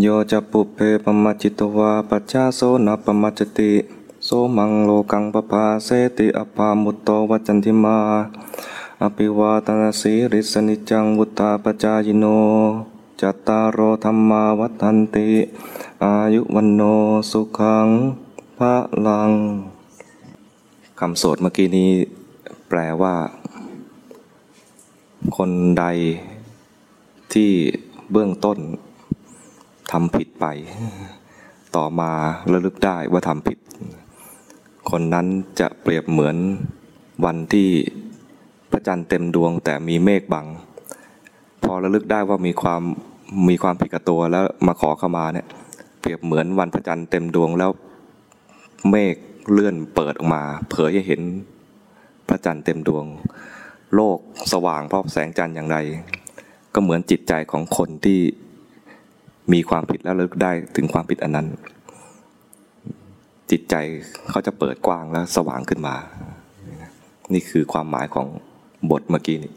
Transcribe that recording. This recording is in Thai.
โยจะปุเพปมัจจิตวาปัจจาโสนปมัจจติโสมังโลกังปปาเสติอภามุตโตวัจจันติมา อภิวาตนาสีริสนิจังวุตตาปจายโน จัตตารโอธรรมาวัฏันติ อายุวันโนสุขังพระลังคำสวดเมื่อกี้นี้แปลว่า คนใดที่เบื้องต้น ทำผิดไป ต่อมาระลึกได้ว่าทำผิด คนนั้นจะเปรียบเหมือนวันที่พระจันทร์เต็มดวงแต่มีเมฆบัง พอระลึกได้ว่ามีความมีความผิดกับตัวแล้วมาขอเข้ามาเนี่ยเปรียบเหมือนวันพระจันทร์เต็มดวงแล้วเมฆเลื่อนเปิดออกมา เผยให้เห็นพระจันทร์เต็มดวง โลกสว่างเพราะแสงจันทร์อย่างไร ก็เหมือนจิตใจของคนที่ มีความผิดแล้วระลึกได้ถึงความผิดอันนั้น จิตใจเขาจะเปิดกว้างแล้วสว่างขึ้นมา นี่คือความหมายของบทเมื่อกี้นี้